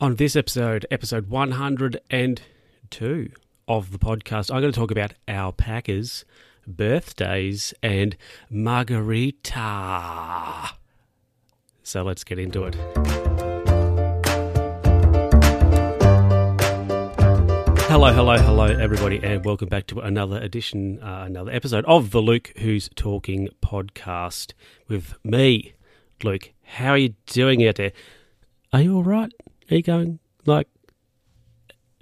On this episode, episode 102 of the podcast, I'm going to talk about alpacas, birthdays, and margarita. So let's get into it. Hello, hello, hello, everybody, and welcome back to another edition, uh, another episode of the Luke Who's Talking podcast with me, Luke. How are you doing out there? Are you all right? Are you going like?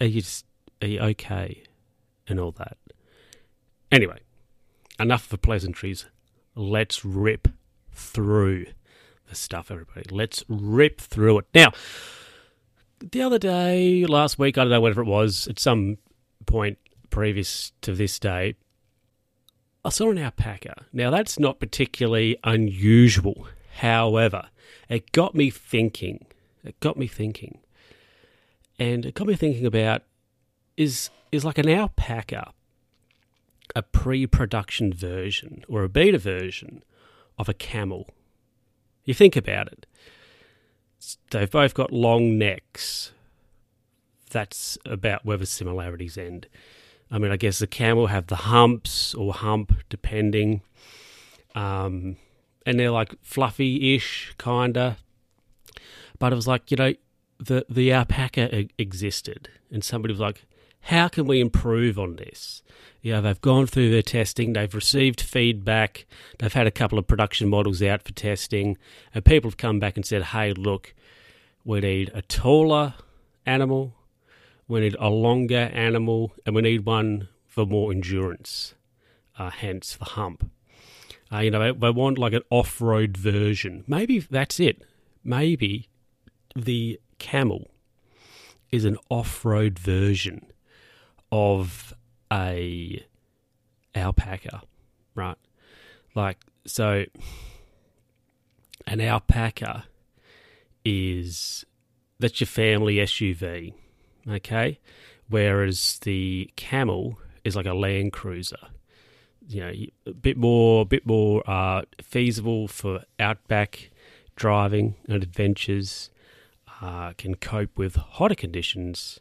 Are you just, are you okay, and all that? Anyway, enough of the pleasantries. Let's rip through the stuff, everybody. Let's rip through it now the other day, last week, I don't know whatever it was, at some point previous to this day, I saw an alpaca. Now, that's not particularly unusual. However, it got me thinking. It got me thinking. And it got me thinking about is is like an alpaca a pre-production version or a beta version of a camel? You think about it they've both got long necks. That's about where the similarities end. I mean, I guess the camel have the humps or hump, depending. Um, and they're like fluffy-ish, kinda. But it was like you know, the the alpaca existed, and somebody was like, "How can we improve on this?" You know, they've gone through their testing, they've received feedback, they've had a couple of production models out for testing, and people have come back and said, "Hey, look, we need a taller animal, we need a longer animal, and we need one for more endurance, uh, hence the hump. Uh, you know, they, they want like an off road version. Maybe that's it. Maybe the camel is an off road version of a alpaca, right? Like, so an alpaca is that's your family SUV, okay? Whereas the Camel is like a Land Cruiser. You know, a bit more, a bit more uh, feasible for outback driving and adventures. Uh, can cope with hotter conditions,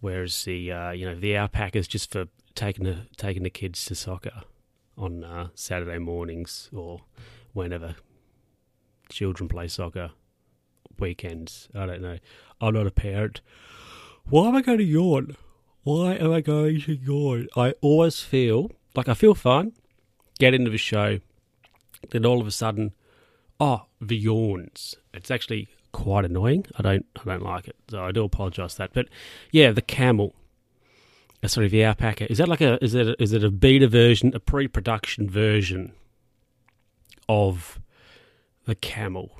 whereas the uh, you know the alpaca is just for taking the taking the kids to soccer on uh, Saturday mornings or whenever children play soccer weekends. I don't know. I'm not a parent. Why am I going to yawn? Why am I going to yawn? I always feel like I feel fine, get into the show, then all of a sudden, oh, the yawns. It's actually quite annoying. I don't, I don't like it. So I do apologise that. But yeah, the camel. Uh, sorry, the alpaca. Is that like a? Is it? A, is it a beta version, a pre-production version of the camel?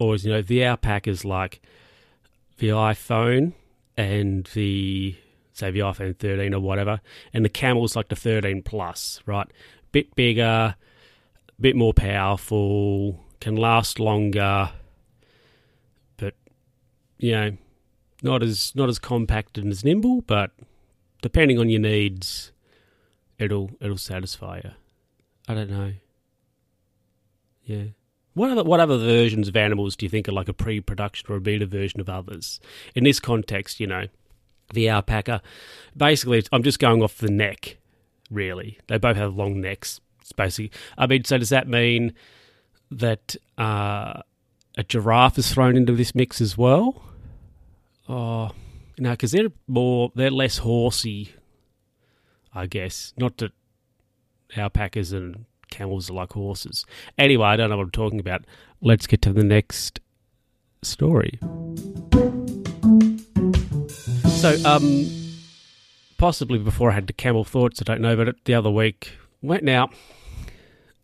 or is you know the alpaca is like the iPhone and the say the iPhone 13 or whatever, and the Camel's like the 13 Plus, right? Bit bigger, bit more powerful, can last longer, you know, not as not as compact and as nimble, but depending on your needs, it'll it'll satisfy you. I don't know. Yeah. What other, what other versions of animals do you think are like a pre-production or a beta version of others? In this context, you know, the alpaca. Basically, I'm just going off the neck. Really, they both have long necks. It's basically. I mean, so does that mean that uh, a giraffe is thrown into this mix as well? Oh, no, because they're more, they're less horsey. I guess not that alpacas and camels are like horses. Anyway, I don't know what I'm talking about. Let's get to the next story. So, um, possibly before I had the camel thoughts, I don't know, but the other week went now.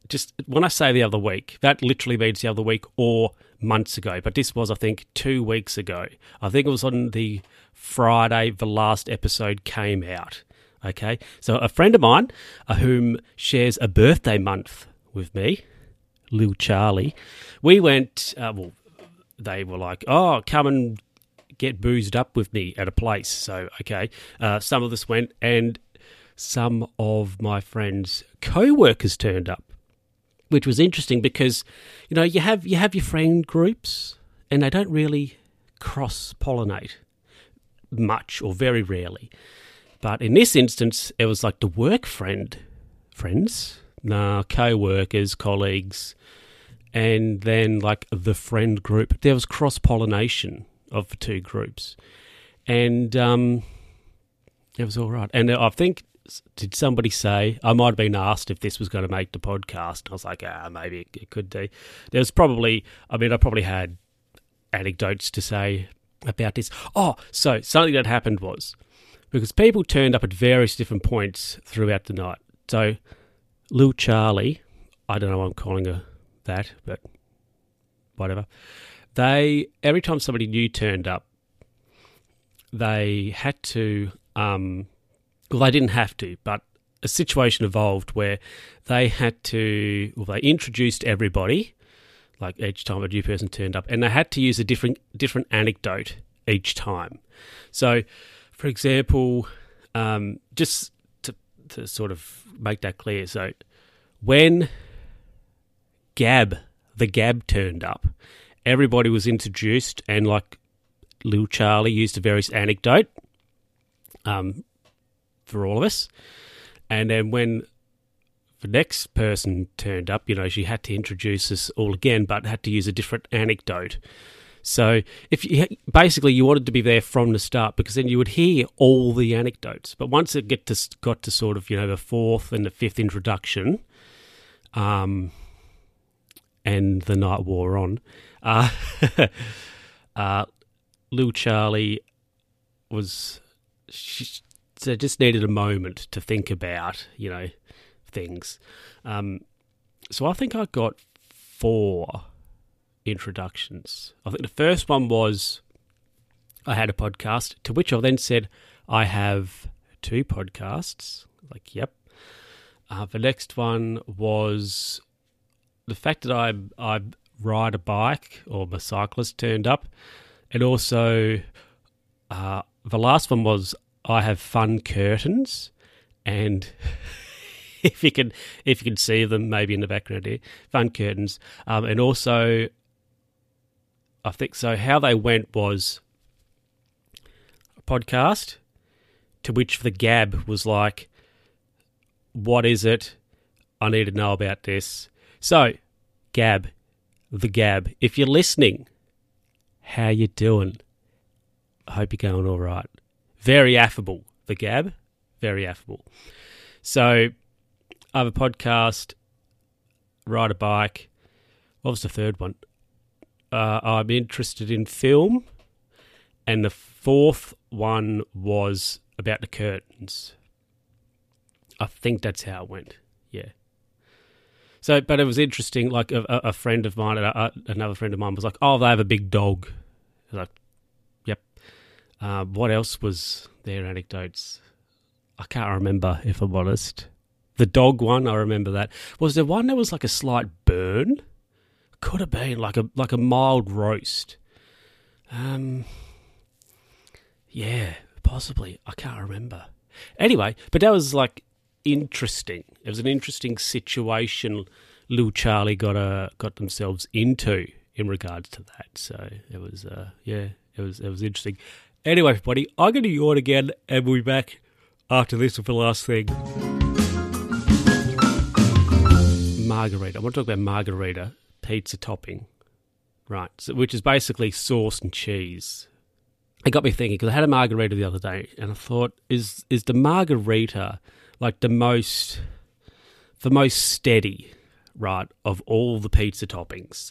Just when I say the other week, that literally means the other week or months ago. But this was, I think, two weeks ago. I think it was on the Friday the last episode came out. Okay, so a friend of mine, uh, whom shares a birthday month with me, Lil Charlie, we went. Uh, well, they were like, "Oh, come and get boozed up with me at a place." So, okay, uh, some of us went, and some of my friends' co-workers turned up, which was interesting because you know you have you have your friend groups, and they don't really cross pollinate much or very rarely. But in this instance, it was like the work friend, friends, nah, co workers, colleagues, and then like the friend group. There was cross pollination of the two groups. And um, it was all right. And I think did somebody say I might have been asked if this was going to make the podcast? I was like, ah, maybe it, could be. There was probably, I mean, I probably had anecdotes to say about this. Oh, so something that happened was because people turned up at various different points throughout the night. So, Lou Charlie, I don't know why I'm calling her that, but whatever. They every time somebody new turned up, they had to um, well, they didn't have to, but a situation evolved where they had to, well, they introduced everybody, like each time a new person turned up, and they had to use a different different anecdote each time. So, for example, um, just to to sort of make that clear, so when Gab, the Gab turned up, everybody was introduced, and like Little Charlie used a various anecdote. Um, for all of us. And then when the next person turned up, you know, she had to introduce us all again, but had to use a different anecdote. So if you basically you wanted to be there from the start because then you would hear all the anecdotes. But once it get to got to sort of you know the fourth and the fifth introduction, um, and the night wore on, uh, uh, Lou Charlie was she, so just needed a moment to think about, you know, things. Um, so I think I got four introductions. I think the first one was I had a podcast, to which I then said, I have two podcasts. Like, yep. Uh, the next one was the fact that I I ride a bike or my cyclist turned up, and also uh, the last one was I have fun curtains, and if you can if you can see them maybe in the background here, fun curtains, um, and also I think so. How they went was a podcast to which the Gab was like, "What is it? I need to know about this." So, Gab, the Gab, if you're listening, how you doing? I hope you're going all right very affable, the Gab, very affable. So I have a podcast, ride a bike. What was the third one? Uh, I'm interested in film. And the fourth one was about the curtains. I think that's how it went. Yeah. So, but it was interesting. Like a, a friend of mine, another friend of mine was like, "Oh, they have a big dog." like, uh, what else was there? Anecdotes. I can't remember if I'm honest. The dog one, I remember that. Was there one that was like a slight burn? Could have been like a like a mild roast. Um, yeah, possibly. I can't remember. Anyway, but that was like interesting. It was an interesting situation. Little Charlie got a uh, got themselves into in regards to that. So it was, uh, yeah, it was it was interesting. Anyway, everybody, I'm going to yawn again, and we'll be back after this with the last thing. Margarita. I want to talk about margarita pizza topping, right? So, which is basically sauce and cheese. It got me thinking because I had a margarita the other day, and I thought, is is the margarita like the most, the most steady, right, of all the pizza toppings?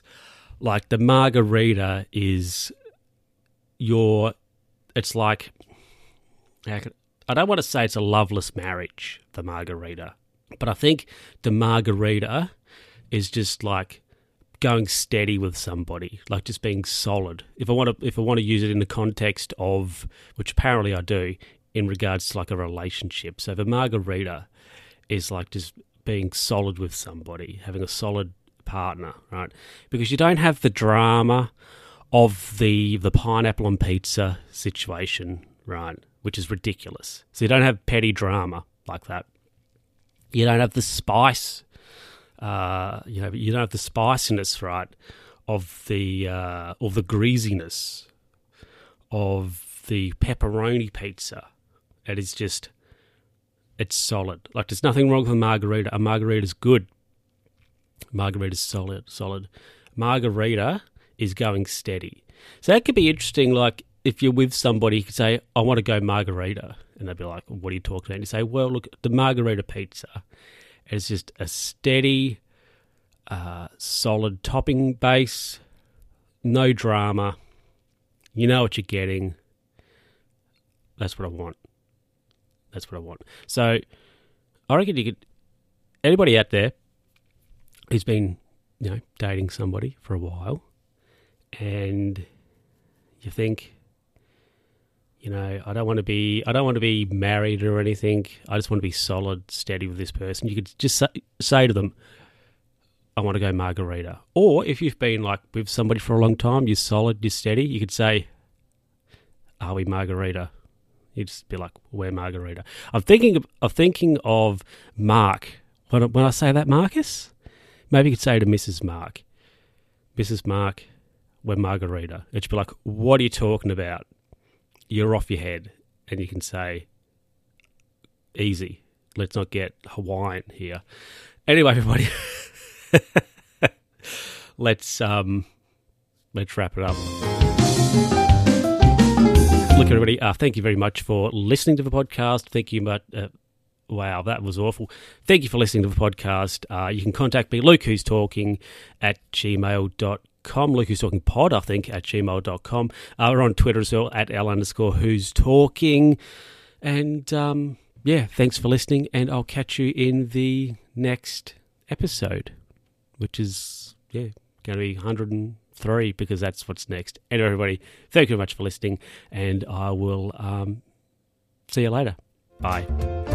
Like the margarita is your it's like I don't want to say it's a loveless marriage, the margarita, but I think the margarita is just like going steady with somebody, like just being solid. If I want to, if I want to use it in the context of, which apparently I do, in regards to like a relationship. So the margarita is like just being solid with somebody, having a solid partner, right? Because you don't have the drama of the the pineapple on pizza situation, right? Which is ridiculous. So you don't have petty drama like that. You don't have the spice. Uh, you know, you don't have the spiciness, right, of the uh, of the greasiness of the pepperoni pizza. It is just, it's solid. Like there's nothing wrong with a margarita. A margarita is good. Margarita is solid, solid. Margarita is going steady. So that could be interesting. Like if you're with somebody, you could say, I want to go margarita. And they'd be like, What are you talking about? And you say, Well, look, the margarita pizza is just a steady, uh, solid topping base, no drama. You know what you're getting. That's what I want. That's what I want. So I reckon you could, anybody out there who's been, you know, dating somebody for a while and you think, you know, I don't want to be, I don't want to be married or anything. I just want to be solid, steady with this person. You could just say, to them, I want to go margarita. Or if you've been like with somebody for a long time, you're solid, you're steady, you could say, Are we margarita? You'd just be like, We're margarita. I'm thinking of, I'm thinking of Mark. When, when I say that, Marcus, maybe you could say to Mrs. Mark, Mrs. Mark, we're margarita. It should be like, What are you talking about? You're off your head. And you can say, Easy. Let's not get Hawaiian here. Anyway, everybody. let's um, let's wrap it up. Look, everybody. Uh, thank you very much for listening to the podcast. Thank you, but uh, wow, that was awful. Thank you for listening to the podcast. Uh, you can contact me, Luke, who's talking at gmail.com. Luke, who's talking pod, I think, at gmail.com. Uh, we're on Twitter as well, at L underscore who's talking. And um, yeah, thanks for listening. And I'll catch you in the next episode which is yeah going to be 103 because that's what's next. And everybody, thank you very much for listening, and I will um, see you later. Bye.